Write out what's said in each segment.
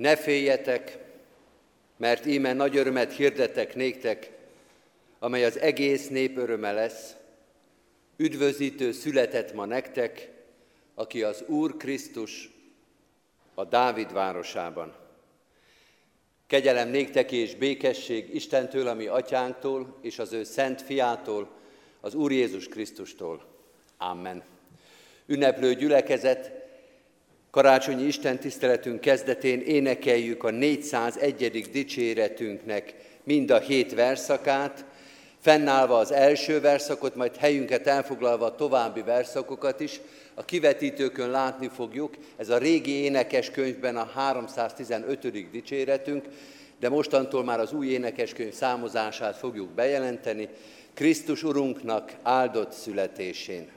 Ne féljetek, mert íme nagy örömet hirdetek néktek, amely az egész nép öröme lesz. Üdvözítő született ma nektek, aki az Úr Krisztus a Dávid városában. Kegyelem néktek és békesség Istentől, ami atyánktól, és az ő szent fiától, az Úr Jézus Krisztustól. Amen. Ünneplő gyülekezet, karácsonyi Isten tiszteletünk kezdetén énekeljük a 401. dicséretünknek mind a hét verszakát, fennállva az első verszakot, majd helyünket elfoglalva a további verszakokat is, a kivetítőkön látni fogjuk, ez a régi énekeskönyvben a 315. dicséretünk, de mostantól már az új énekeskönyv számozását fogjuk bejelenteni, Krisztus Urunknak áldott születésén.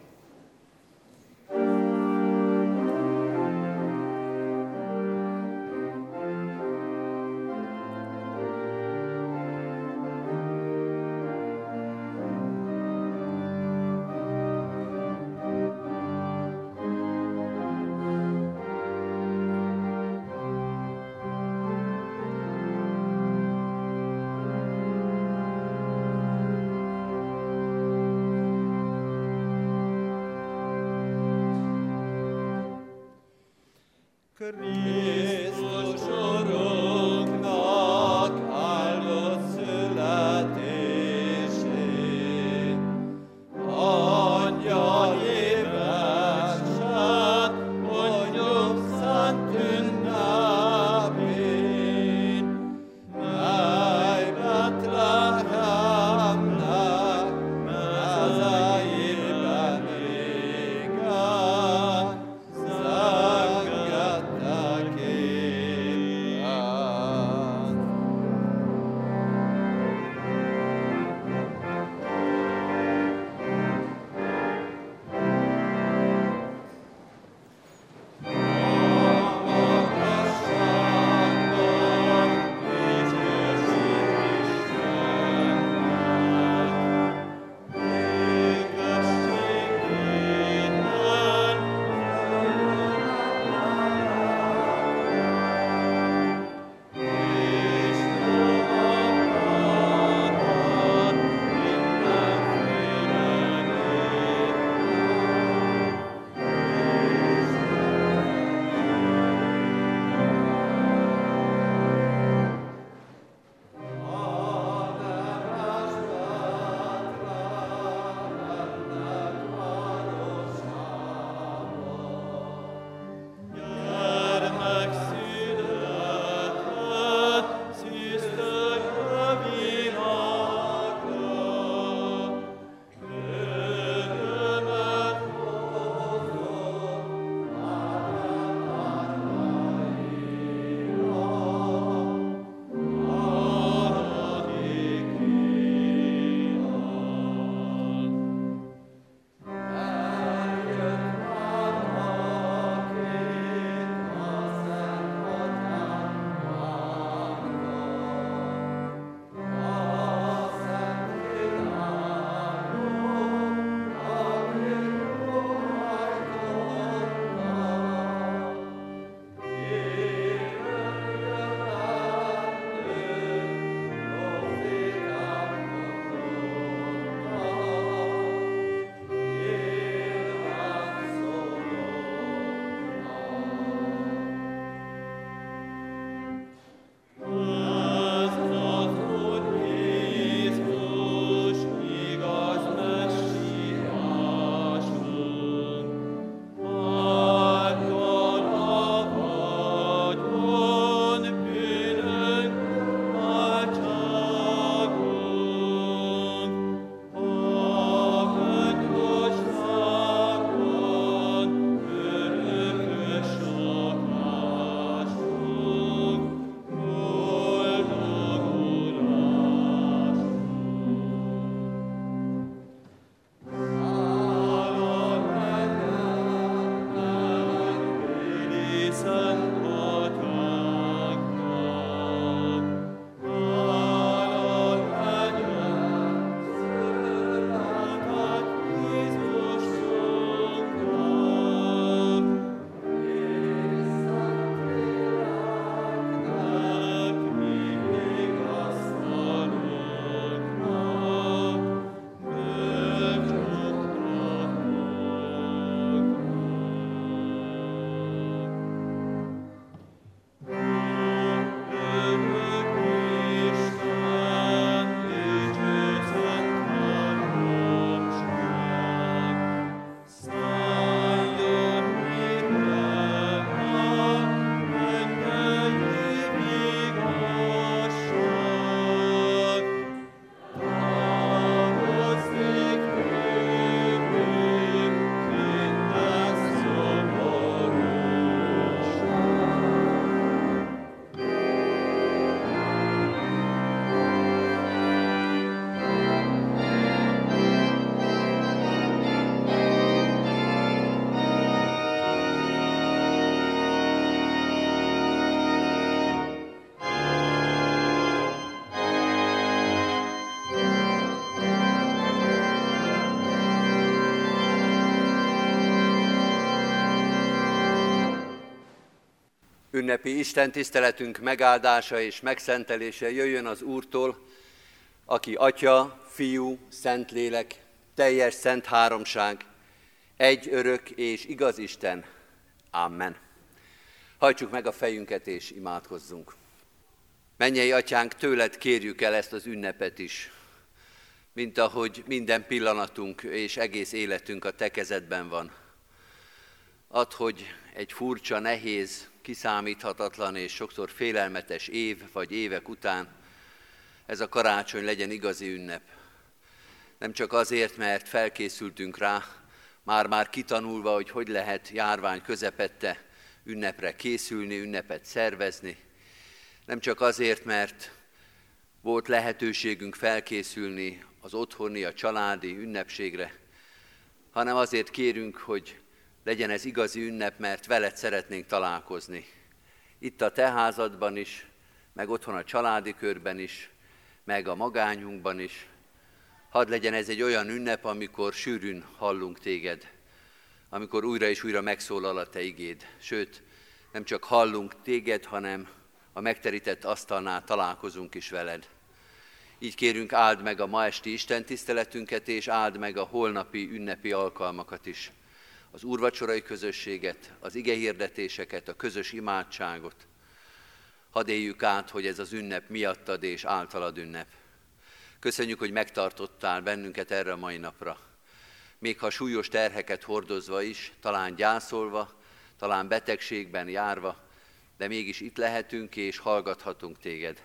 Христос, що рук ünnepi Isten tiszteletünk megáldása és megszentelése jöjjön az Úrtól, aki Atya, Fiú, Szentlélek, teljes szent háromság, egy örök és igaz Isten. Amen. Hajtsuk meg a fejünket és imádkozzunk. Mennyei atyánk, tőled kérjük el ezt az ünnepet is, mint ahogy minden pillanatunk és egész életünk a te kezedben van. Add, hogy egy furcsa, nehéz, kiszámíthatatlan és sokszor félelmetes év vagy évek után ez a karácsony legyen igazi ünnep. Nem csak azért, mert felkészültünk rá, már-már kitanulva, hogy hogy lehet járvány közepette ünnepre készülni, ünnepet szervezni. Nem csak azért, mert volt lehetőségünk felkészülni az otthoni, a családi ünnepségre, hanem azért kérünk, hogy legyen ez igazi ünnep, mert veled szeretnénk találkozni. Itt a te házadban is, meg otthon a családi körben is, meg a magányunkban is. Hadd legyen ez egy olyan ünnep, amikor sűrűn hallunk téged, amikor újra és újra megszólal a te igéd. Sőt, nem csak hallunk téged, hanem a megterített asztalnál találkozunk is veled. Így kérünk, áld meg a ma esti Isten tiszteletünket, és áld meg a holnapi ünnepi alkalmakat is az úrvacsorai közösséget, az ige hirdetéseket, a közös imádságot. Hadd éljük át, hogy ez az ünnep miattad és általad ünnep. Köszönjük, hogy megtartottál bennünket erre a mai napra. Még ha súlyos terheket hordozva is, talán gyászolva, talán betegségben járva, de mégis itt lehetünk és hallgathatunk téged.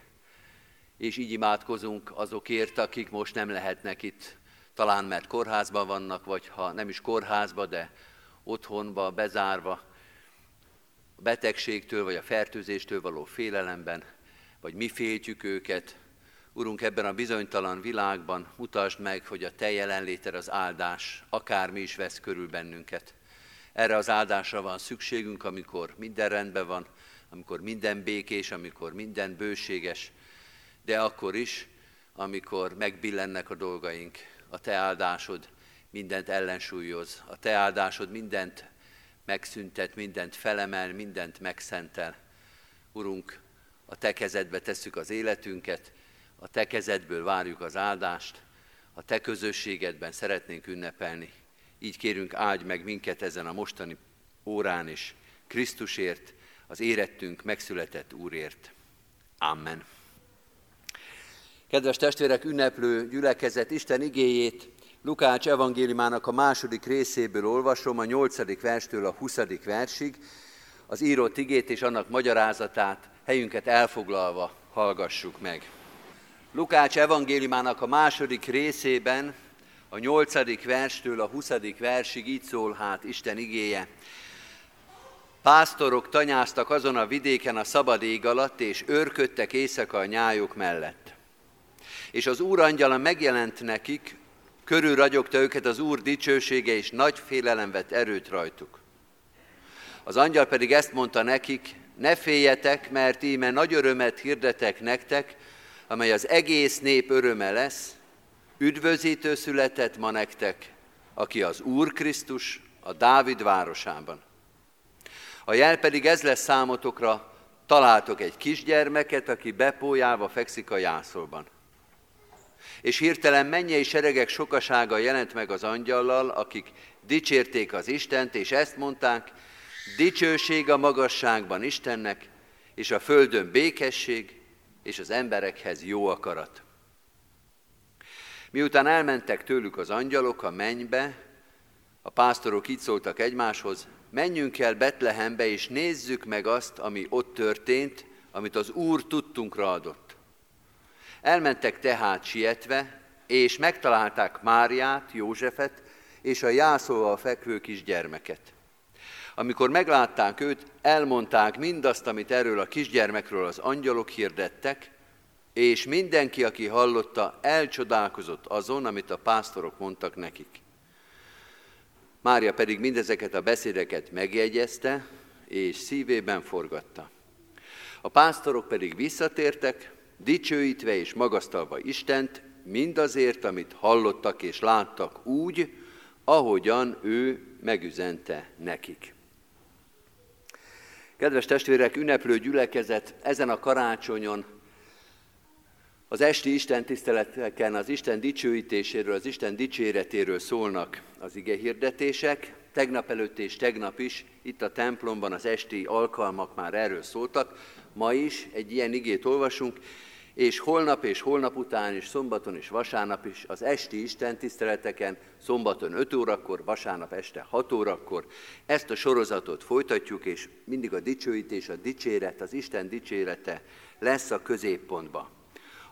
És így imádkozunk azokért, akik most nem lehetnek itt, talán mert kórházban vannak, vagy ha nem is kórházba, de otthonba, bezárva, a betegségtől vagy a fertőzéstől való félelemben, vagy mi féltjük őket. Urunk, ebben a bizonytalan világban mutasd meg, hogy a Te jelenléted az áldás, akármi is vesz körül bennünket. Erre az áldásra van szükségünk, amikor minden rendben van, amikor minden békés, amikor minden bőséges, de akkor is, amikor megbillennek a dolgaink. A Te áldásod mindent ellensúlyoz. A te áldásod mindent megszüntet, mindent felemel, mindent megszentel. Urunk, a te kezedbe tesszük az életünket, a te kezedből várjuk az áldást, a te közösségedben szeretnénk ünnepelni. Így kérünk, áldj meg minket ezen a mostani órán is, Krisztusért, az érettünk megszületett Úrért. Amen. Kedves testvérek, ünneplő gyülekezet Isten igéjét Lukács evangéliumának a második részéből olvasom, a nyolcadik verstől a huszadik versig, az írott igét és annak magyarázatát helyünket elfoglalva hallgassuk meg. Lukács evangéliumának a második részében, a nyolcadik verstől a huszadik versig így szól hát Isten igéje. Pásztorok tanyáztak azon a vidéken a szabad ég alatt, és őrködtek éjszaka a nyájuk mellett. És az úrangyala megjelent nekik, Körül ragyogta őket az Úr dicsősége, és nagy félelem vett erőt rajtuk. Az angyal pedig ezt mondta nekik, ne féljetek, mert íme nagy örömet hirdetek nektek, amely az egész nép öröme lesz, üdvözítő született ma nektek, aki az Úr Krisztus a Dávid városában. A jel pedig ez lesz számotokra, találtok egy kisgyermeket, aki bepójálva fekszik a jászolban és hirtelen mennyei seregek sokasága jelent meg az angyallal, akik dicsérték az Istent, és ezt mondták, dicsőség a magasságban Istennek, és a földön békesség, és az emberekhez jó akarat. Miután elmentek tőlük az angyalok a mennybe, a pásztorok így szóltak egymáshoz, menjünk el Betlehembe, és nézzük meg azt, ami ott történt, amit az Úr tudtunkra adott. Elmentek tehát sietve, és megtalálták Máriát, Józsefet és a jászolva fekvő kisgyermeket. Amikor meglátták őt, elmondták mindazt, amit erről a kisgyermekről az angyalok hirdettek, és mindenki, aki hallotta, elcsodálkozott azon, amit a pásztorok mondtak nekik. Mária pedig mindezeket a beszédeket megjegyezte, és szívében forgatta. A pásztorok pedig visszatértek, dicsőítve és magasztalva Istent, mindazért, amit hallottak és láttak úgy, ahogyan ő megüzente nekik. Kedves testvérek, ünneplő gyülekezet, ezen a karácsonyon az esti Isten tiszteleteken az Isten dicsőítéséről, az Isten dicséretéről szólnak az ige hirdetések. Tegnap előtt és tegnap is itt a templomban az esti alkalmak már erről szóltak. Ma is egy ilyen igét olvasunk, és holnap és holnap után is, szombaton és vasárnap is az esti Isten tiszteleteken, szombaton 5 órakor, vasárnap este 6 órakor ezt a sorozatot folytatjuk, és mindig a dicsőítés, a dicséret, az Isten dicsérete lesz a középpontban.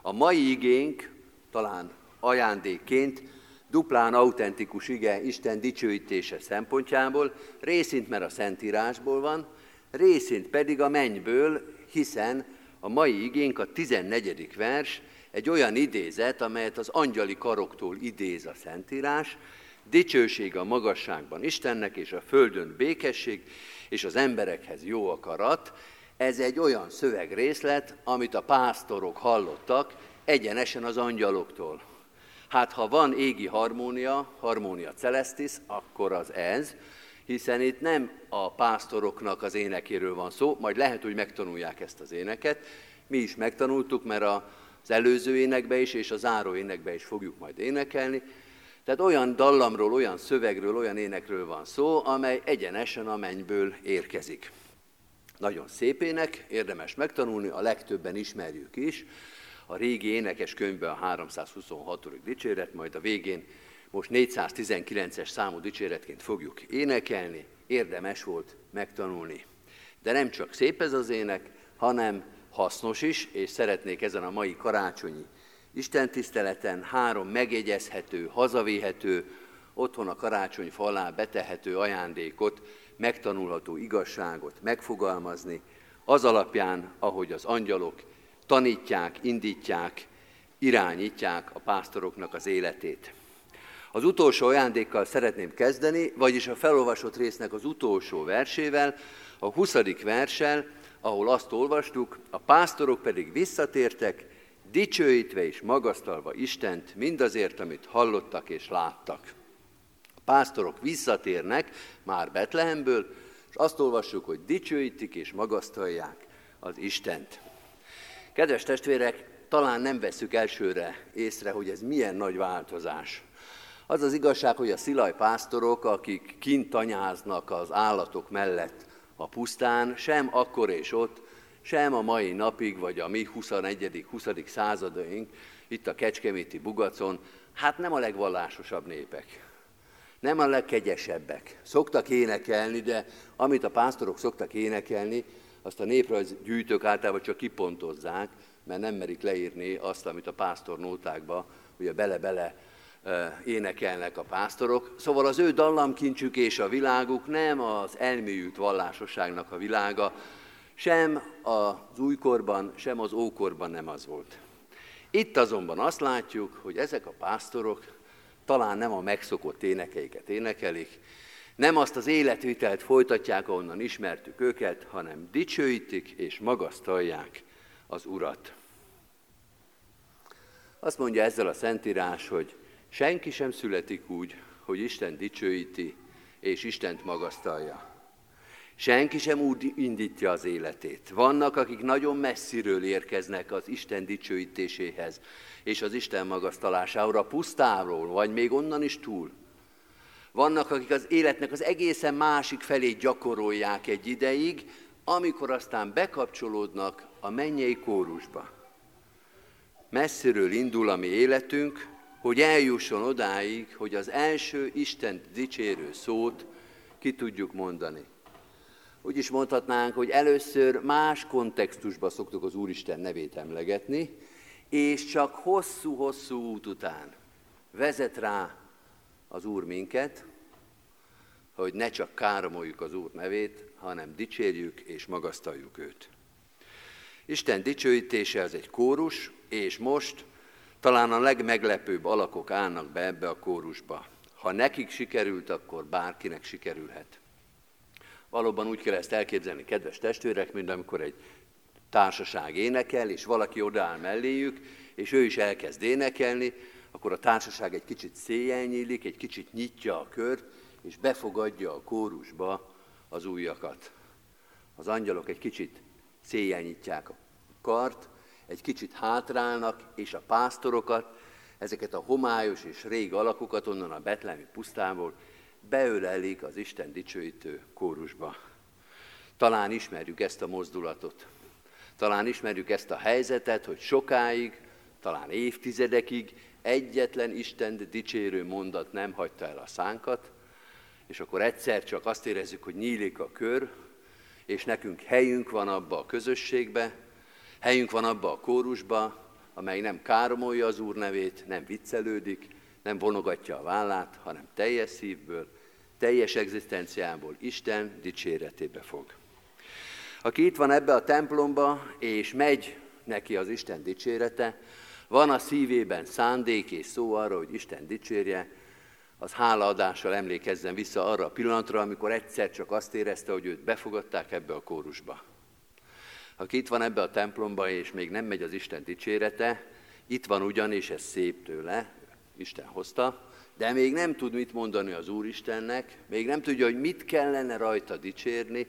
A mai igénk talán ajándékként duplán autentikus ige Isten dicsőítése szempontjából, részint mert a Szentírásból van, részint pedig a mennyből, hiszen a mai igénk a 14. vers egy olyan idézet, amelyet az angyali karoktól idéz a Szentírás, dicsőség a magasságban Istennek, és a földön békesség, és az emberekhez jó akarat. Ez egy olyan szövegrészlet, amit a pásztorok hallottak egyenesen az angyaloktól. Hát ha van égi harmónia, harmónia celestis, akkor az ez, hiszen itt nem a pásztoroknak az énekéről van szó, majd lehet, hogy megtanulják ezt az éneket. Mi is megtanultuk, mert az előző énekbe is és a záró énekbe is fogjuk majd énekelni. Tehát olyan dallamról, olyan szövegről, olyan énekről van szó, amely egyenesen a mennyből érkezik. Nagyon szép ének, érdemes megtanulni, a legtöbben ismerjük is. A régi énekes könyvben a 326. dicséret, majd a végén most 419-es számú dicséretként fogjuk énekelni, érdemes volt megtanulni. De nem csak szép ez az ének, hanem hasznos is, és szeretnék ezen a mai karácsonyi istentiszteleten három megjegyezhető, hazavéhető, otthon a karácsony falá betehető ajándékot, megtanulható igazságot megfogalmazni, az alapján, ahogy az angyalok tanítják, indítják, irányítják a pásztoroknak az életét. Az utolsó ajándékkal szeretném kezdeni, vagyis a felolvasott résznek az utolsó versével, a 20. verssel, ahol azt olvastuk, a pásztorok pedig visszatértek, dicsőítve és magasztalva Istent mindazért, amit hallottak és láttak. A pásztorok visszatérnek már Betlehemből, és azt olvassuk, hogy dicsőítik és magasztalják az Istent. Kedves testvérek, talán nem veszük elsőre észre, hogy ez milyen nagy változás. Az az igazság, hogy a szilaj pásztorok, akik kint tanyáznak az állatok mellett a pusztán, sem akkor és ott, sem a mai napig, vagy a mi 21. 20. századaink, itt a Kecskeméti Bugacon, hát nem a legvallásosabb népek. Nem a legkegyesebbek. Szoktak énekelni, de amit a pásztorok szoktak énekelni, azt a néprajz gyűjtők általában csak kipontozzák, mert nem merik leírni azt, amit a pásztor nótákba, ugye bele-bele énekelnek a pásztorok. Szóval az ő dallamkincsük és a világuk nem az elmélyült vallásosságnak a világa, sem az újkorban, sem az ókorban nem az volt. Itt azonban azt látjuk, hogy ezek a pásztorok talán nem a megszokott énekeiket énekelik, nem azt az életvitelt folytatják, ahonnan ismertük őket, hanem dicsőítik és magasztalják az Urat. Azt mondja ezzel a Szentírás, hogy senki sem születik úgy, hogy Isten dicsőíti és Istent magasztalja. Senki sem úgy indítja az életét. Vannak, akik nagyon messziről érkeznek az Isten dicsőítéséhez és az Isten magasztalására, pusztáról, vagy még onnan is túl. Vannak, akik az életnek az egészen másik felé gyakorolják egy ideig, amikor aztán bekapcsolódnak a mennyei kórusba. Messziről indul a mi életünk, hogy eljusson odáig, hogy az első Isten dicsérő szót ki tudjuk mondani. Úgy is mondhatnánk, hogy először más kontextusban szoktuk az Úristen nevét emlegetni, és csak hosszú-hosszú út után vezet rá az Úr minket, hogy ne csak káromoljuk az Úr nevét, hanem dicsérjük és magasztaljuk őt. Isten dicsőítése az egy kórus, és most talán a legmeglepőbb alakok állnak be ebbe a kórusba. Ha nekik sikerült, akkor bárkinek sikerülhet. Valóban úgy kell ezt elképzelni, kedves testvérek, mint amikor egy társaság énekel, és valaki odaáll melléjük, és ő is elkezd énekelni, akkor a társaság egy kicsit széjjel nyílik, egy kicsit nyitja a kört, és befogadja a kórusba az újakat. Az angyalok egy kicsit széjjel nyitják a kart, egy kicsit hátrálnak, és a pásztorokat, ezeket a homályos és rég alakokat onnan a betlemi pusztából beölelik az Isten dicsőítő kórusba. Talán ismerjük ezt a mozdulatot. Talán ismerjük ezt a helyzetet, hogy sokáig, talán évtizedekig egyetlen Isten dicsérő mondat nem hagyta el a szánkat, és akkor egyszer csak azt érezzük, hogy nyílik a kör, és nekünk helyünk van abba a közösségbe, helyünk van abba a kórusba, amely nem káromolja az Úr nevét, nem viccelődik, nem vonogatja a vállát, hanem teljes szívből, teljes egzisztenciából Isten dicséretébe fog. Aki itt van ebbe a templomba, és megy neki az Isten dicsérete, van a szívében szándék és szó arra, hogy Isten dicsérje, az hálaadással emlékezzen vissza arra a pillanatra, amikor egyszer csak azt érezte, hogy őt befogadták ebbe a kórusba. Aki itt van ebbe a templomba, és még nem megy az Isten dicsérete, itt van ugyan, és ez szép tőle, Isten hozta, de még nem tud mit mondani az Úristennek, még nem tudja, hogy mit kellene rajta dicsérni,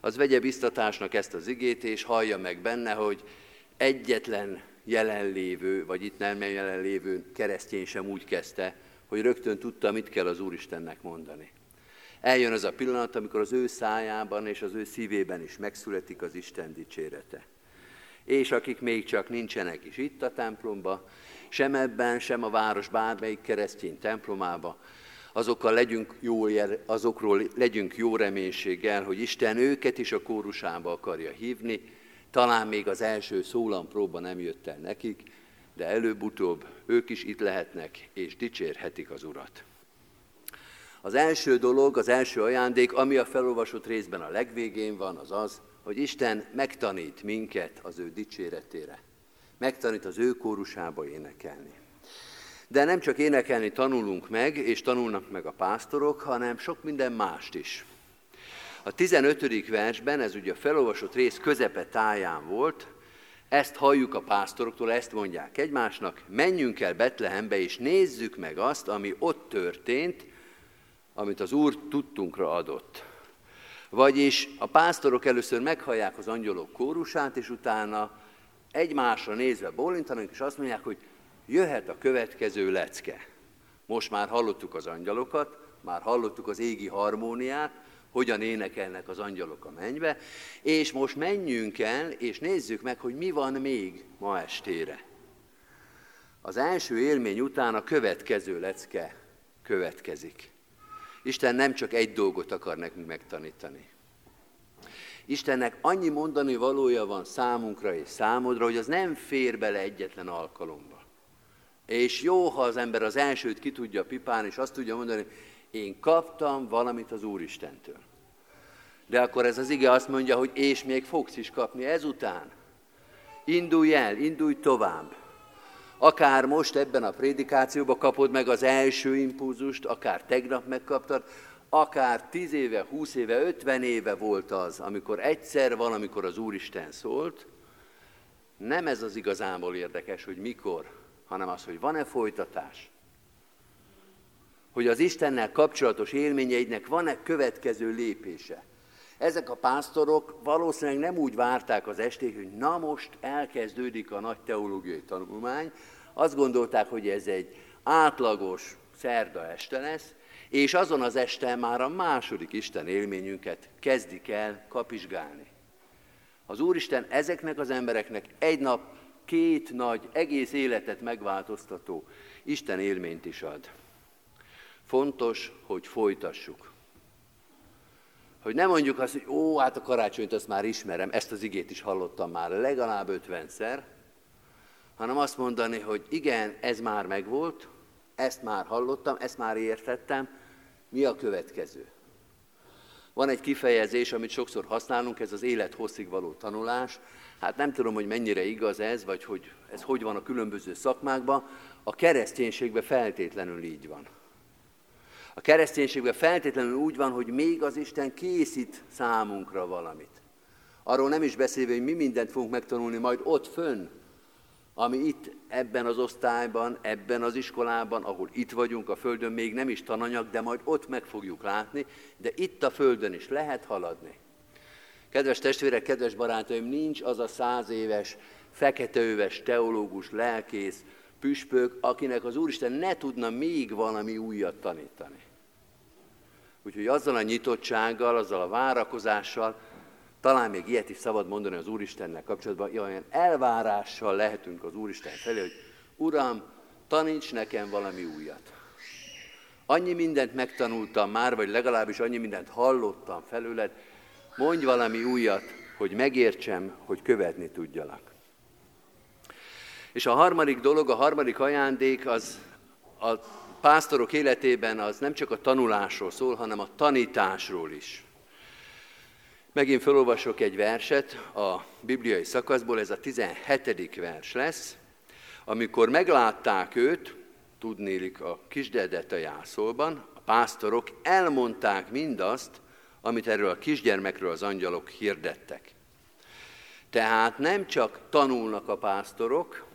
az vegye biztatásnak ezt az igét, és hallja meg benne, hogy egyetlen jelenlévő, vagy itt nem jelenlévő keresztény sem úgy kezdte, hogy rögtön tudta, mit kell az Úristennek mondani. Eljön az a pillanat, amikor az ő szájában és az ő szívében is megszületik az Isten dicsérete. És akik még csak nincsenek is itt a templomba, sem ebben, sem a város bármelyik keresztény templomába, azokkal legyünk jó, azokról legyünk jó reménységgel, hogy Isten őket is a kórusába akarja hívni, talán még az első szólampróba nem jött el nekik, de előbb-utóbb ők is itt lehetnek és dicsérhetik az Urat. Az első dolog, az első ajándék, ami a felolvasott részben a legvégén van, az az, hogy Isten megtanít minket az ő dicséretére. Megtanít az ő kórusába énekelni. De nem csak énekelni tanulunk meg, és tanulnak meg a pásztorok, hanem sok minden mást is. A 15. versben, ez ugye a felolvasott rész közepe táján volt, ezt halljuk a pásztoroktól, ezt mondják egymásnak, menjünk el Betlehembe, és nézzük meg azt, ami ott történt, amit az Úr tudtunkra adott. Vagyis a pásztorok először meghallják az angyalok kórusát, és utána egymásra nézve bólintanak, és azt mondják, hogy jöhet a következő lecke. Most már hallottuk az angyalokat, már hallottuk az égi harmóniát, hogyan énekelnek az angyalok a mennybe, és most menjünk el, és nézzük meg, hogy mi van még ma estére. Az első élmény után a következő lecke következik. Isten nem csak egy dolgot akar nekünk megtanítani. Istennek annyi mondani valója van számunkra és számodra, hogy az nem fér bele egyetlen alkalomba. És jó, ha az ember az elsőt ki tudja pipálni, és azt tudja mondani, én kaptam valamit az Úristentől. De akkor ez az ige azt mondja, hogy és még fogsz is kapni ezután. Indulj el, indulj tovább. Akár most ebben a prédikációban kapod meg az első impulzust, akár tegnap megkaptad, akár 10 éve, 20 éve, 50 éve volt az, amikor egyszer valamikor az Úristen szólt, nem ez az igazából érdekes, hogy mikor, hanem az, hogy van-e folytatás. Hogy az Istennel kapcsolatos élményeidnek van-e következő lépése. Ezek a pásztorok valószínűleg nem úgy várták az estét, hogy na most elkezdődik a nagy teológiai tanulmány. Azt gondolták, hogy ez egy átlagos szerda este lesz, és azon az este már a második Isten élményünket kezdik el kapizsgálni. Az Úristen ezeknek az embereknek egy nap két nagy, egész életet megváltoztató Isten élményt is ad. Fontos, hogy folytassuk. Hogy nem mondjuk azt, hogy ó, hát a karácsonyt azt már ismerem, ezt az igét is hallottam már legalább ötvenszer, hanem azt mondani, hogy igen, ez már megvolt, ezt már hallottam, ezt már értettem, mi a következő? Van egy kifejezés, amit sokszor használunk, ez az élet hosszig való tanulás. Hát nem tudom, hogy mennyire igaz ez, vagy hogy ez hogy van a különböző szakmákban. A kereszténységben feltétlenül így van. A kereszténységben feltétlenül úgy van, hogy még az Isten készít számunkra valamit. Arról nem is beszélve, hogy mi mindent fogunk megtanulni majd ott fönn, ami itt ebben az osztályban, ebben az iskolában, ahol itt vagyunk a Földön, még nem is tananyag, de majd ott meg fogjuk látni, de itt a Földön is lehet haladni. Kedves testvérek, kedves barátaim, nincs az a száz éves, feketeöves teológus, lelkész, püspök, akinek az Úristen ne tudna még valami újat tanítani. Úgyhogy azzal a nyitottsággal, azzal a várakozással, talán még ilyet is szabad mondani az Úristennek kapcsolatban, olyan elvárással lehetünk az Úristen felé, hogy Uram, taníts nekem valami újat. Annyi mindent megtanultam már, vagy legalábbis annyi mindent hallottam felőled, mondj valami újat, hogy megértsem, hogy követni tudjalak. És a harmadik dolog, a harmadik ajándék az a pásztorok életében az nem csak a tanulásról szól, hanem a tanításról is. Megint felolvasok egy verset a bibliai szakaszból, ez a 17. vers lesz. Amikor meglátták őt, tudnélik a kisdedet a jászolban, a pásztorok elmondták mindazt, amit erről a kisgyermekről az angyalok hirdettek. Tehát nem csak tanulnak a pásztorok,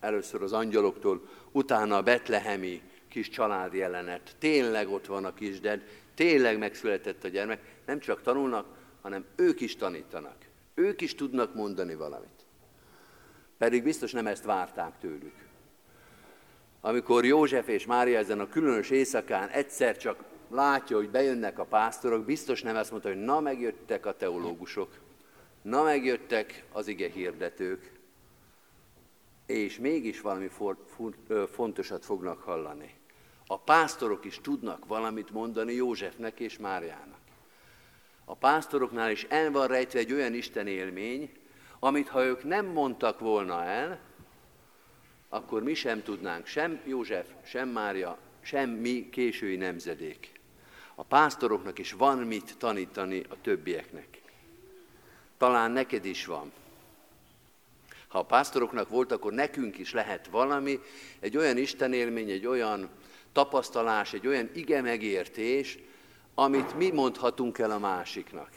először az angyaloktól, utána a betlehemi kis család jelenet, tényleg ott van a kisded, tényleg megszületett a gyermek, nem csak tanulnak, hanem ők is tanítanak. Ők is tudnak mondani valamit. Pedig biztos nem ezt várták tőlük. Amikor József és Mária ezen a különös éjszakán egyszer csak látja, hogy bejönnek a pásztorok, biztos nem ezt mondta, hogy na megjöttek a teológusok, na megjöttek az ige hirdetők, és mégis valami fontosat fognak hallani. A pásztorok is tudnak valamit mondani Józsefnek és Máriának. A pásztoroknál is el van rejtve egy olyan Isten élmény, amit ha ők nem mondtak volna el, akkor mi sem tudnánk, sem József, sem Mária, sem mi késői nemzedék. A pásztoroknak is van mit tanítani a többieknek. Talán neked is van. Ha a pásztoroknak volt, akkor nekünk is lehet valami, egy olyan istenélmény, egy olyan tapasztalás, egy olyan ige megértés, amit mi mondhatunk el a másiknak.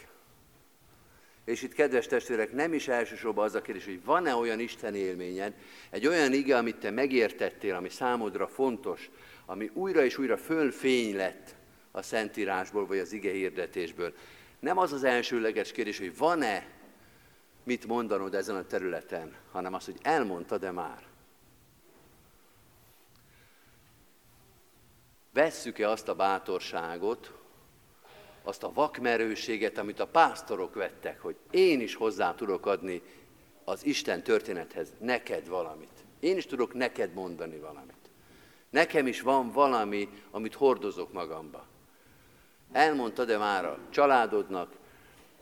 És itt, kedves testvérek, nem is elsősorban az a kérdés, hogy van-e olyan Isten élményed, egy olyan ige, amit te megértettél, ami számodra fontos, ami újra és újra fölfény lett a Szentírásból, vagy az ige hirdetésből. Nem az az elsőleges kérdés, hogy van-e mit mondanod ezen a területen, hanem az, hogy elmondtad-e már. Vesszük-e azt a bátorságot, azt a vakmerőséget, amit a pásztorok vettek, hogy én is hozzá tudok adni az Isten történethez neked valamit. Én is tudok neked mondani valamit. Nekem is van valami, amit hordozok magamba. Elmondtad-e már a családodnak,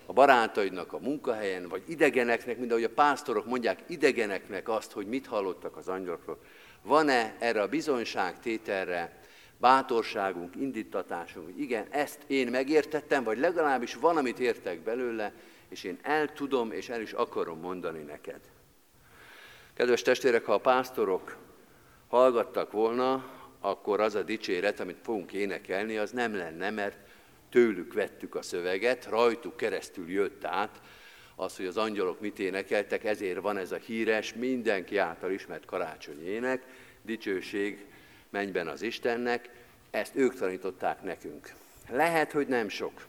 a barátaidnak a munkahelyen, vagy idegeneknek, mint ahogy a pásztorok mondják idegeneknek azt, hogy mit hallottak az angyalokról. Van-e erre a bizonyságtételre bátorságunk, indítatásunk, igen, ezt én megértettem, vagy legalábbis van, amit értek belőle, és én el tudom, és el is akarom mondani neked. Kedves testvérek, ha a pásztorok hallgattak volna, akkor az a dicséret, amit fogunk énekelni, az nem lenne, mert tőlük vettük a szöveget, rajtuk keresztül jött át az, hogy az angyalok mit énekeltek, ezért van ez a híres, mindenki által ismert karácsonyének, dicsőség mennyben az Istennek, ezt ők tanították nekünk. Lehet, hogy nem sok.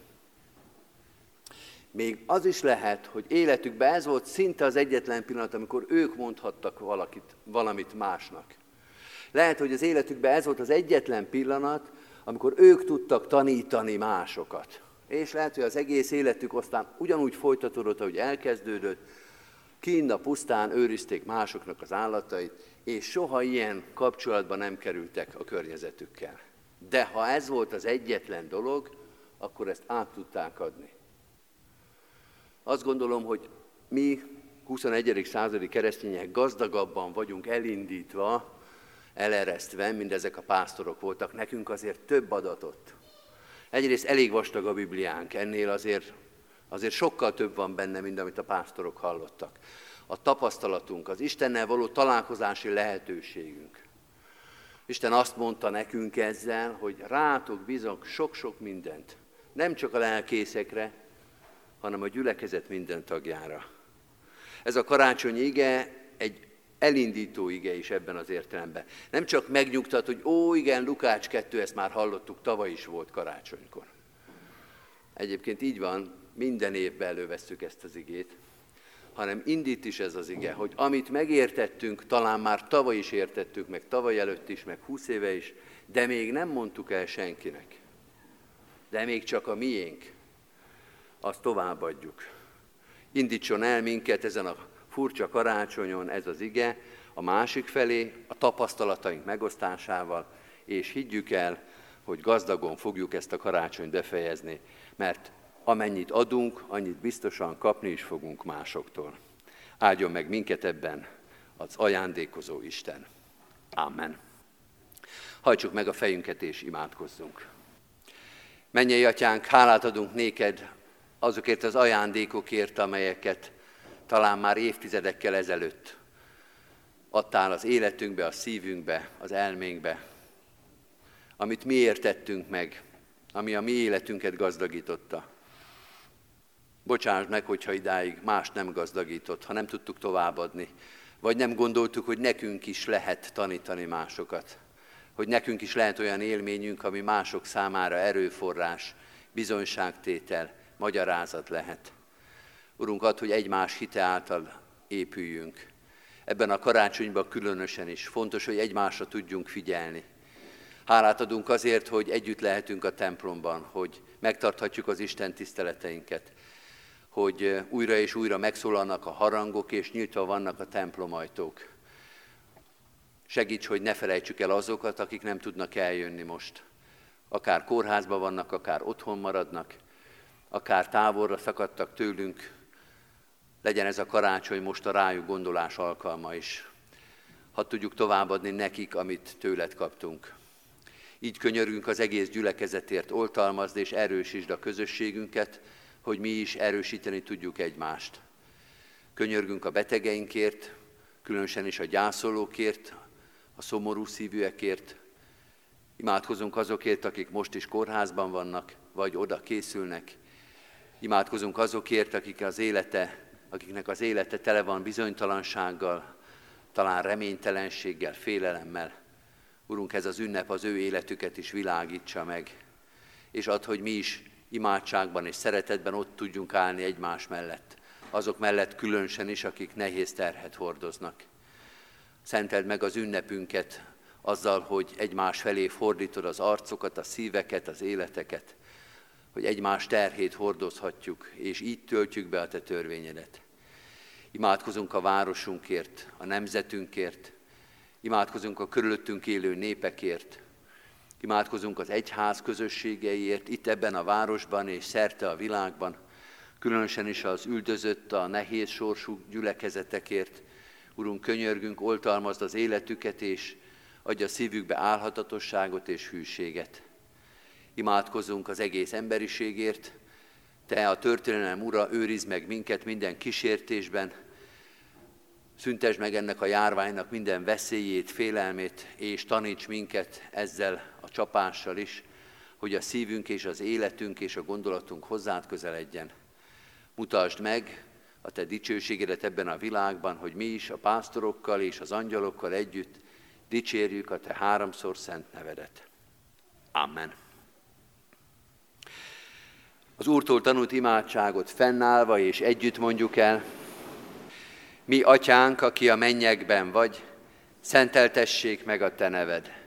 Még az is lehet, hogy életükben ez volt szinte az egyetlen pillanat, amikor ők mondhattak valakit, valamit másnak. Lehet, hogy az életükben ez volt az egyetlen pillanat, amikor ők tudtak tanítani másokat. És lehet, hogy az egész életük aztán ugyanúgy folytatódott, ahogy elkezdődött, kint a pusztán őrizték másoknak az állatait, és soha ilyen kapcsolatban nem kerültek a környezetükkel. De ha ez volt az egyetlen dolog, akkor ezt át tudták adni. Azt gondolom, hogy mi 21. századi keresztények gazdagabban vagyunk elindítva, eleresztve, mint ezek a pásztorok voltak. Nekünk azért több adatot. Egyrészt elég vastag a Bibliánk, ennél azért, azért sokkal több van benne, mint amit a pásztorok hallottak. A tapasztalatunk, az Istennel való találkozási lehetőségünk. Isten azt mondta nekünk ezzel, hogy rátok bizony sok-sok mindent. Nem csak a lelkészekre, hanem a gyülekezet minden tagjára. Ez a karácsony ige egy elindító ige is ebben az értelemben. Nem csak megnyugtat, hogy ó, igen, Lukács 2, ezt már hallottuk, tavaly is volt karácsonykor. Egyébként így van, minden évben elővesszük ezt az igét, hanem indít is ez az ige, hogy amit megértettünk, talán már tavaly is értettük, meg tavaly előtt is, meg húsz éve is, de még nem mondtuk el senkinek. De még csak a miénk, azt továbbadjuk. Indítson el minket ezen a furcsa karácsonyon ez az ige, a másik felé, a tapasztalataink megosztásával, és higgyük el, hogy gazdagon fogjuk ezt a karácsonyt befejezni, mert amennyit adunk, annyit biztosan kapni is fogunk másoktól. Áldjon meg minket ebben az ajándékozó Isten. Amen. Hajtsuk meg a fejünket és imádkozzunk. Mennyei atyánk, hálát adunk néked azokért az ajándékokért, amelyeket talán már évtizedekkel ezelőtt adtál az életünkbe, a szívünkbe, az elménkbe, amit mi értettünk meg, ami a mi életünket gazdagította. Bocsáss meg, hogyha idáig más nem gazdagított, ha nem tudtuk továbbadni, vagy nem gondoltuk, hogy nekünk is lehet tanítani másokat, hogy nekünk is lehet olyan élményünk, ami mások számára erőforrás, bizonyságtétel, magyarázat lehet. Urunk, ad, hogy egymás hite által épüljünk. Ebben a karácsonyban különösen is fontos, hogy egymásra tudjunk figyelni. Hálát adunk azért, hogy együtt lehetünk a templomban, hogy megtarthatjuk az Isten tiszteleteinket, hogy újra és újra megszólalnak a harangok, és nyitva vannak a templomajtók. Segíts, hogy ne felejtsük el azokat, akik nem tudnak eljönni most. Akár kórházban vannak, akár otthon maradnak, akár távolra szakadtak tőlünk, legyen ez a karácsony most a rájuk gondolás alkalma is. Ha tudjuk továbbadni nekik, amit tőled kaptunk. Így könyörünk az egész gyülekezetért, oltalmazd és erősítsd a közösségünket, hogy mi is erősíteni tudjuk egymást. Könyörgünk a betegeinkért, különösen is a gyászolókért, a szomorú szívűekért. Imádkozunk azokért, akik most is kórházban vannak, vagy oda készülnek. Imádkozunk azokért, akik az élete, akiknek az élete tele van bizonytalansággal, talán reménytelenséggel, félelemmel. Urunk, ez az ünnep az ő életüket is világítsa meg, és ad, hogy mi is imádságban és szeretetben ott tudjunk állni egymás mellett, azok mellett különösen is, akik nehéz terhet hordoznak. Szenteld meg az ünnepünket azzal, hogy egymás felé fordítod az arcokat, a szíveket, az életeket, hogy egymás terhét hordozhatjuk, és így töltjük be a Te törvényedet. Imádkozunk a városunkért, a nemzetünkért, imádkozunk a körülöttünk élő népekért, imádkozunk az egyház közösségeiért, itt ebben a városban és szerte a világban, különösen is az üldözött, a nehéz sorsú gyülekezetekért. Urunk, könyörgünk, oltalmazd az életüket, és adja szívükbe álhatatosságot és hűséget. Imádkozunk az egész emberiségért, Te a történelem ura, őrizd meg minket minden kísértésben, szüntesd meg ennek a járványnak minden veszélyét, félelmét, és taníts minket ezzel csapással is, hogy a szívünk és az életünk és a gondolatunk hozzád közeledjen. Mutasd meg a Te dicsőségedet ebben a világban, hogy mi is a pásztorokkal és az angyalokkal együtt dicsérjük a Te háromszor szent nevedet. Amen. Az Úrtól tanult imádságot fennállva és együtt mondjuk el. Mi, atyánk, aki a mennyekben vagy, szenteltessék meg a te neved.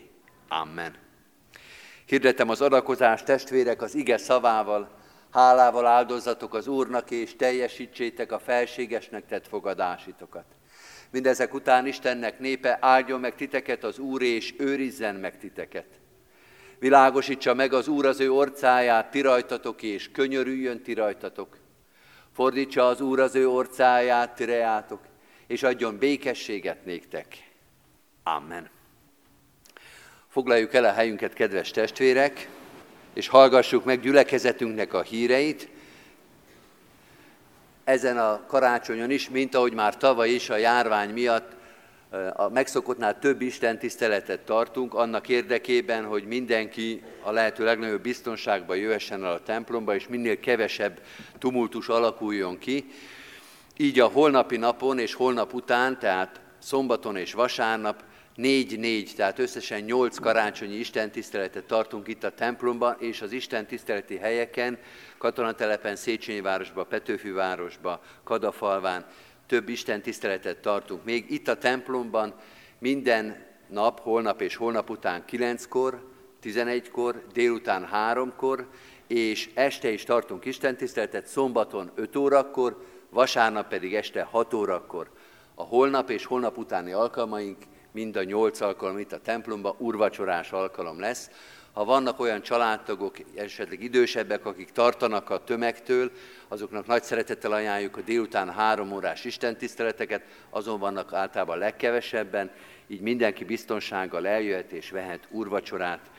Amen. Hirdetem az adakozás testvérek az ige szavával, hálával áldozatok az Úrnak, és teljesítsétek a felségesnek tett fogadásitokat. Mindezek után Istennek népe áldjon meg titeket az Úr, és őrizzen meg titeket. Világosítsa meg az Úr az ő orcáját, ti rajtatok, és könyörüljön ti rajtatok. Fordítsa az Úr az ő orcáját, ti reátok, és adjon békességet néktek. Amen. Foglaljuk el a helyünket, kedves testvérek, és hallgassuk meg gyülekezetünknek a híreit. ezen a karácsonyon is, mint ahogy már tavaly is a járvány miatt a megszokottnál több Isten tiszteletet tartunk, annak érdekében, hogy mindenki a lehető legnagyobb biztonságban jöhessen el a templomba, és minél kevesebb tumultus alakuljon ki. Így a holnapi napon és holnap után, tehát szombaton és vasárnap négy-négy, tehát összesen nyolc karácsonyi istentiszteletet tartunk itt a templomban, és az istentiszteleti helyeken, Katonatelepen, Széchenyi városba, Petőfi városba, Kadafalván több istentiszteletet tartunk. Még itt a templomban minden nap, holnap és holnap után kilenckor, 11-kor, délután háromkor, és este is tartunk istentiszteletet, szombaton 5 órakor, vasárnap pedig este 6 órakor. A holnap és holnap utáni alkalmaink mind a nyolc alkalom itt a templomban urvacsorás alkalom lesz. Ha vannak olyan családtagok, esetleg idősebbek, akik tartanak a tömegtől, azoknak nagy szeretettel ajánljuk a délután három órás istentiszteleteket, azon vannak általában legkevesebben, így mindenki biztonsággal eljöhet és vehet urvacsorát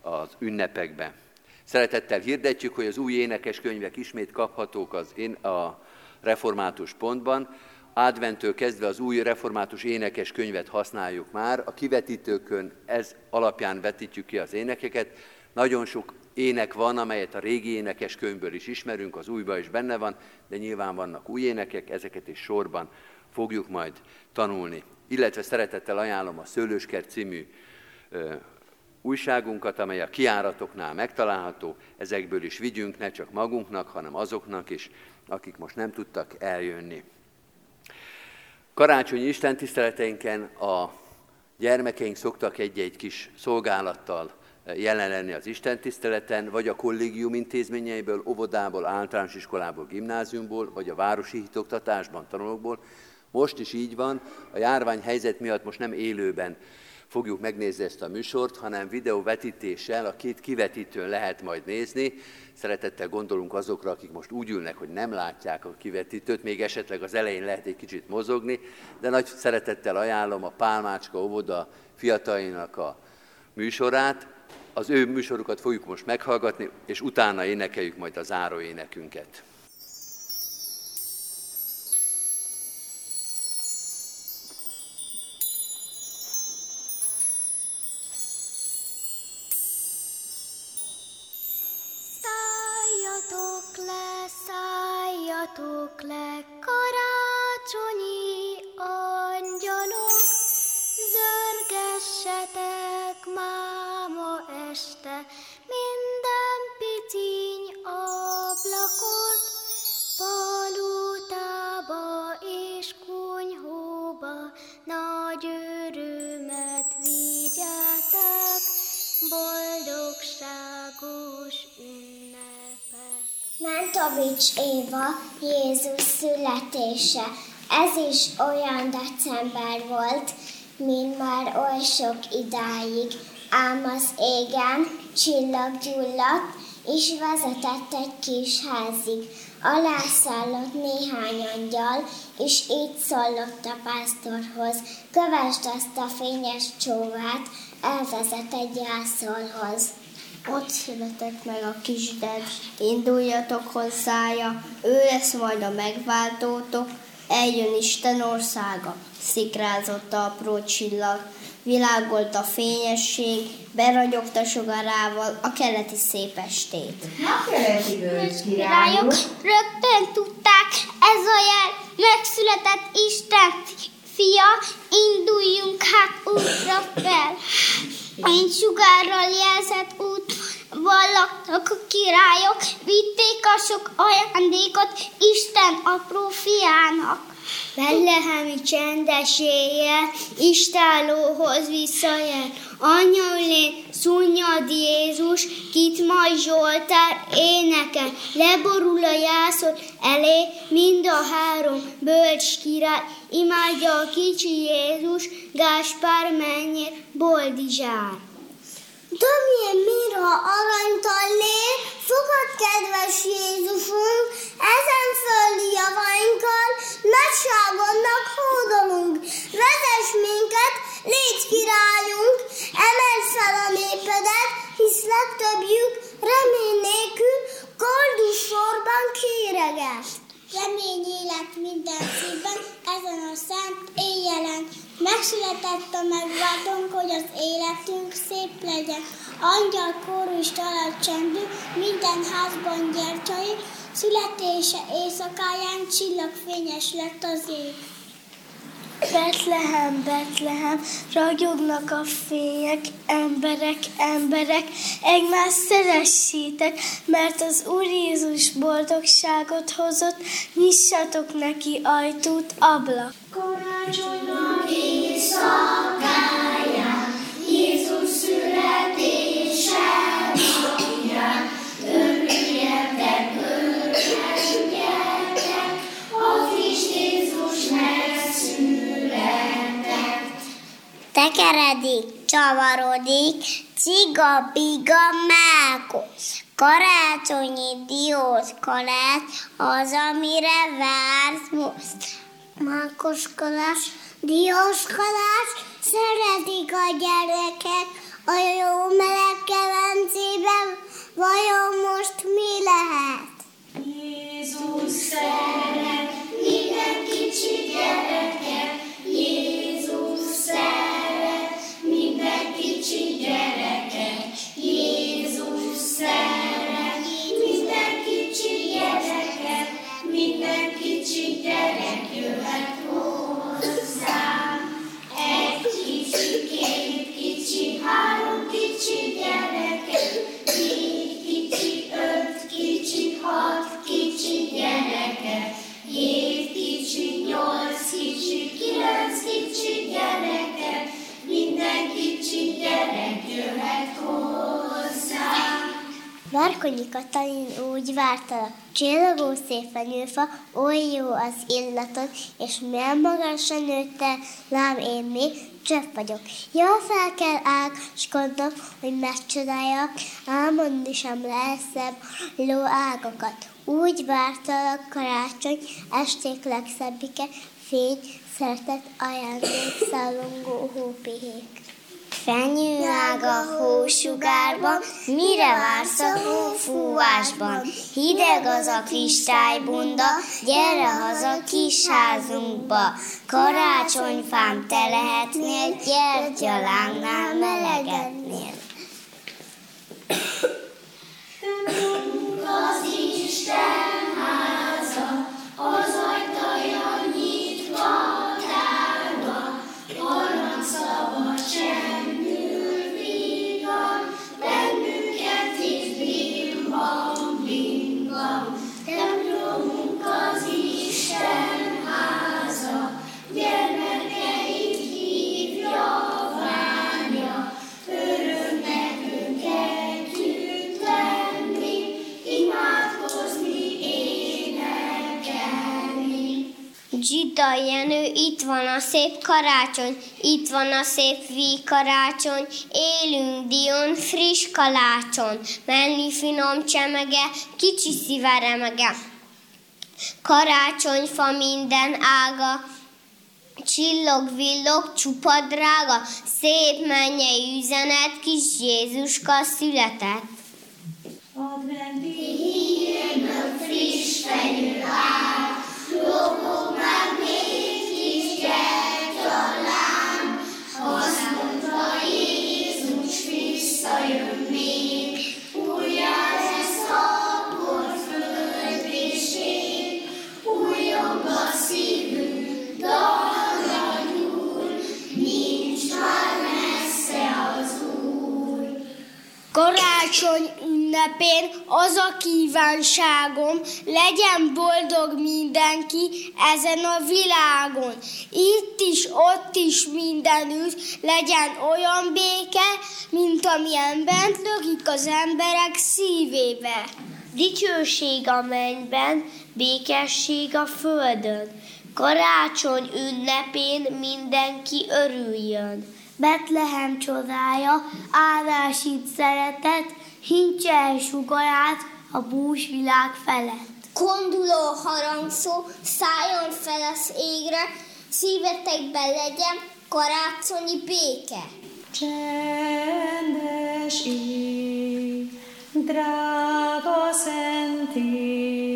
az ünnepekbe. Szeretettel hirdetjük, hogy az új énekes könyvek ismét kaphatók az én, a református pontban. Adventől kezdve az új református énekes könyvet használjuk már. A kivetítőkön ez alapján vetítjük ki az énekeket. Nagyon sok ének van, amelyet a régi énekes könyvből is ismerünk, az újban is benne van, de nyilván vannak új énekek, ezeket is sorban fogjuk majd tanulni. Illetve szeretettel ajánlom a Szőlőskert című ö, újságunkat, amely a kiáratoknál megtalálható, ezekből is vigyünk ne csak magunknak, hanem azoknak is, akik most nem tudtak eljönni. Karácsonyi istentiszteleteinken a gyermekeink szoktak egy-egy kis szolgálattal jelen lenni az istentiszteleten, vagy a kollégium intézményeiből, óvodából, általános iskolából, gimnáziumból, vagy a városi hitoktatásban, tanulókból. Most is így van, a járvány helyzet miatt most nem élőben fogjuk megnézni ezt a műsort, hanem videóvetítéssel a két kivetítőn lehet majd nézni. Szeretettel gondolunk azokra, akik most úgy ülnek, hogy nem látják a kivetítőt, még esetleg az elején lehet egy kicsit mozogni, de nagy szeretettel ajánlom a Pálmácska óvoda fiatalainak a műsorát. Az ő műsorukat fogjuk most meghallgatni, és utána énekeljük majd a záró Mentovics Éva, Jézus születése. Ez is olyan december volt, mint már oly sok idáig, ám az égen csillag gyulladt, és vezetett egy kis házig. Alászállott néhány angyal, és így szólott a pásztorhoz, kövesd azt a fényes csóvát, elvezet egy jászolhoz. Ott született meg a kisded, induljatok hozzája, ő lesz majd a megváltótok, eljön Isten országa, szikrázott a apró csillag, világolt a fényesség, beragyogta sugarával a keleti szép estét. Na, keleti királyok, rögtön tudták, ez a jel, megszületett Isten fia, induljunk hát útra fel. Mint sugárral jelzett út vallaktak a királyok, vitték a sok ajándékot Isten apró fiának. Bellehemi csendeséje, istálóhoz visszajel, anyulé szunnyad Jézus, kit majd Zsoltár énekel, leborul a jászot elé, mind a három bölcs király, imádja a kicsi Jézus, Gáspár mennyér, boldizsár. Többé mira aranytal lér, fogad kedves Jézusunk, ezen földi javainkkal, nagyságodnak hódolunk. Vezess minket, légy királyunk, emeld fel a népedet, hisz legtöbbjük remény nélkül koldus sorban kéreget. Remény szent éjjelen. Megszületett a megváltónk, hogy az életünk szép legyen. Angyal kórú és csendű, minden házban gyertyai, születése éjszakáján csillagfényes lett az ég. Betlehem, Betlehem, ragyognak a fények, emberek, emberek, egymást szeressétek, mert az Úr Jézus boldogságot hozott, nyissatok neki ajtót, ablak. Karácsonynak éjszakáján, Jézus születése Tekeredik, csavarodik, ciga, biga, mákos. Karácsonyi diós kalács az, amire vársz most. Mákos kalács, diós kalács, szeretik a gyerekek, a jó meleg kemencében, vajon most mi lehet? Jézus szeret minden kicsi gyereket, Várkonyi Katalin úgy várta, csillagó szép fenyőfa, oly jó az illatod, és milyen magasra nőtte, lám én még csöpp vagyok. Jól fel kell ágaskodnom, hogy megcsodáljak, álmodni sem leszebb ló ágakat. Úgy várta a karácsony, esték legszebbike, fény, szeretet, ajándék, szalongó hópihék. Fenyőág a hósugárban, mire vársz a hófúvásban? Hideg az a kristálybunda, gyere haza kis házunkba. Karácsonyfám te lehetnél, gyertyalángnál melegednél. Az Isten Zsida Jenő, itt van a szép karácsony, itt van a szép vígkarácsony, élünk Dion friss kalácson, menni finom csemege, kicsi szíve remege. Karácsonyfa minden ága, csillog, villog, csupa drága, szép mennyei üzenet, kis Jézuska született. Adventi hírnök friss fenyő kívánságom, legyen boldog mindenki ezen a világon. Itt is, ott is mindenütt legyen olyan béke, mint amilyen bent lökik az emberek szívébe. Dicsőség a mennyben, békesség a földön. Karácsony ünnepén mindenki örüljön. Betlehem csodája, áldás itt szeretet, hincse el sugarát a bús világ felett. Konduló harangszó szálljon fel az égre, szívetekben legyen karácsonyi béke. Csendes ég, drága szent ég,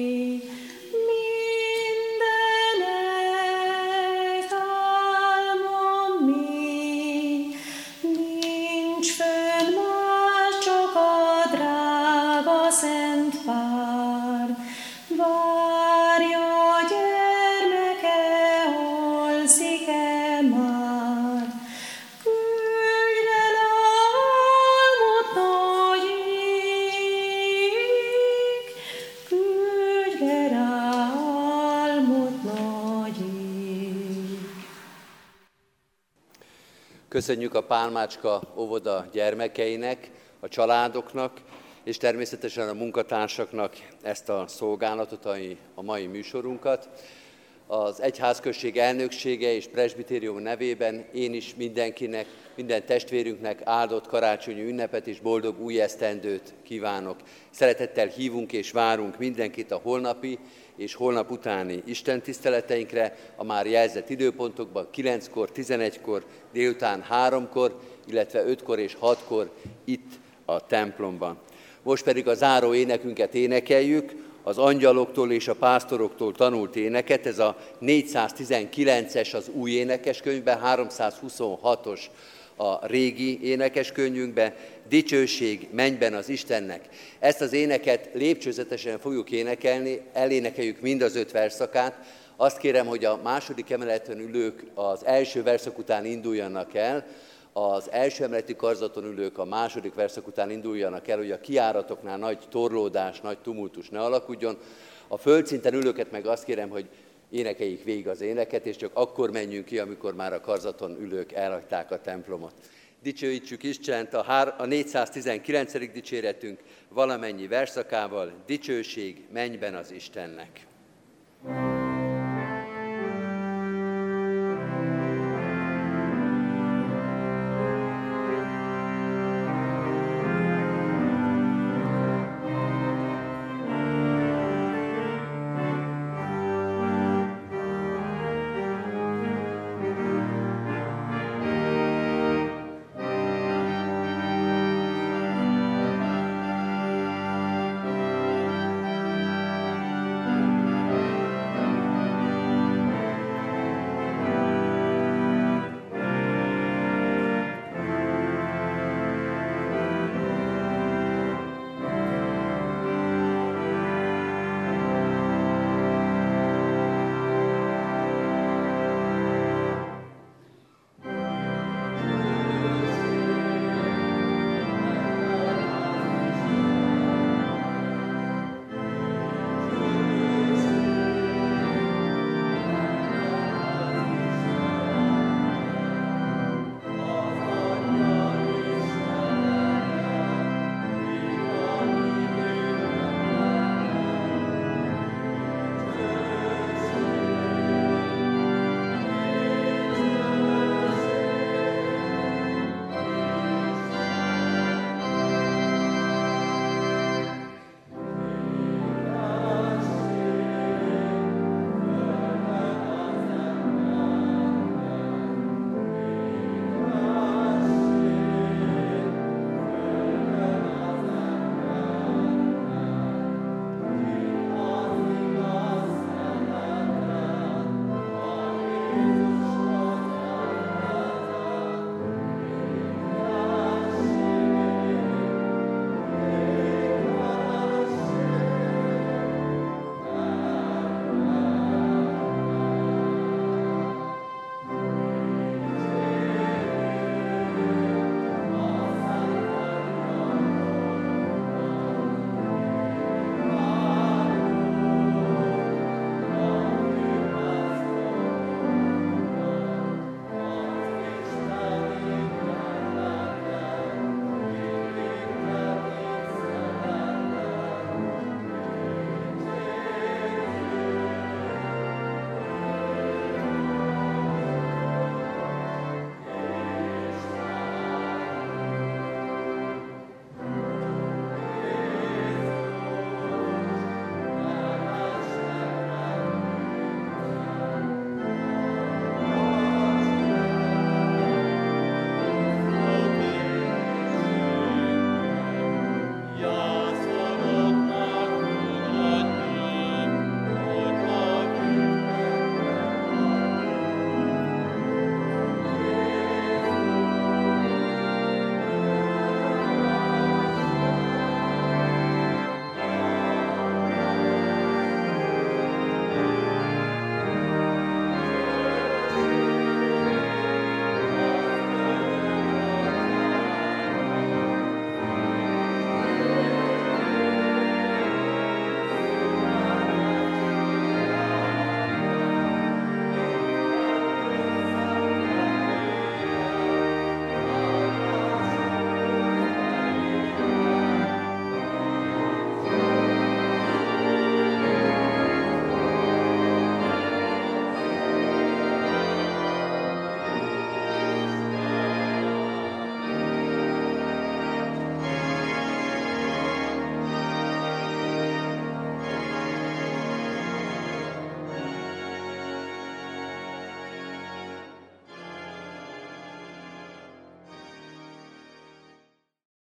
Köszönjük a Pálmácska óvoda gyermekeinek, a családoknak, és természetesen a munkatársaknak ezt a szolgálatot, a mai műsorunkat. Az egyházközség elnöksége és presbitérium nevében én is mindenkinek, minden testvérünknek áldott karácsonyi ünnepet és boldog új esztendőt kívánok. Szeretettel hívunk és várunk mindenkit a holnapi és holnap utáni Isten tiszteleteinkre, a már jelzett időpontokban 9-kor, 11-kor, délután 3-kor, illetve 5-kor és 6-kor itt a templomban. Most pedig a záró énekünket énekeljük, az angyaloktól és a pásztoroktól tanult éneket, ez a 419-es az új énekeskönyvben, 326-os a régi énekeskönyvünkbe, dicsőség mennyben az Istennek. Ezt az éneket lépcsőzetesen fogjuk énekelni, elénekeljük mind az öt verszakát. Azt kérem, hogy a második emeleten ülők az első verszak után induljanak el, az első emeleti karzaton ülők a második verszak után induljanak el, hogy a kiáratoknál nagy torlódás, nagy tumultus ne alakuljon. A földszinten ülőket meg azt kérem, hogy énekeljék végig az éneket, és csak akkor menjünk ki, amikor már a karzaton ülők elhagyták a templomot. Dicsőítsük Istent a 419. dicséretünk valamennyi verszakával, dicsőség mennyben az Istennek. thank you